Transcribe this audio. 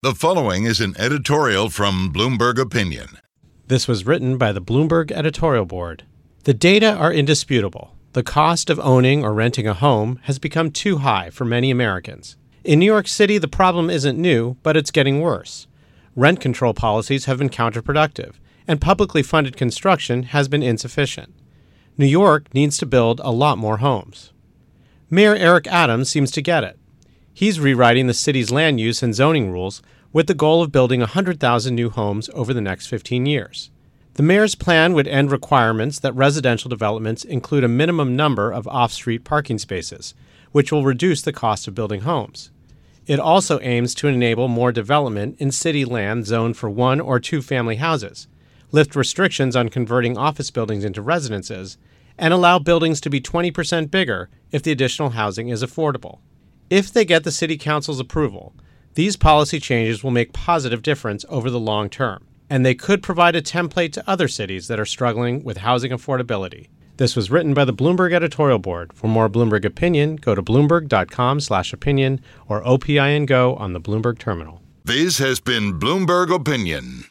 The following is an editorial from Bloomberg Opinion. This was written by the Bloomberg editorial board. The data are indisputable. The cost of owning or renting a home has become too high for many Americans. In New York City, the problem isn't new, but it's getting worse. Rent control policies have been counterproductive, and publicly funded construction has been insufficient. New York needs to build a lot more homes. Mayor Eric Adams seems to get it. He's rewriting the city's land use and zoning rules with the goal of building 100,000 new homes over the next 15 years. The mayor's plan would end requirements that residential developments include a minimum number of off street parking spaces, which will reduce the cost of building homes. It also aims to enable more development in city land zoned for one or two family houses, lift restrictions on converting office buildings into residences, and allow buildings to be 20% bigger if the additional housing is affordable. If they get the City Council's approval, these policy changes will make positive difference over the long term, and they could provide a template to other cities that are struggling with housing affordability. This was written by the Bloomberg editorial board. For more Bloomberg opinion, go to bloomberg.com/opinion or OPIN Go on the Bloomberg terminal. This has been Bloomberg Opinion.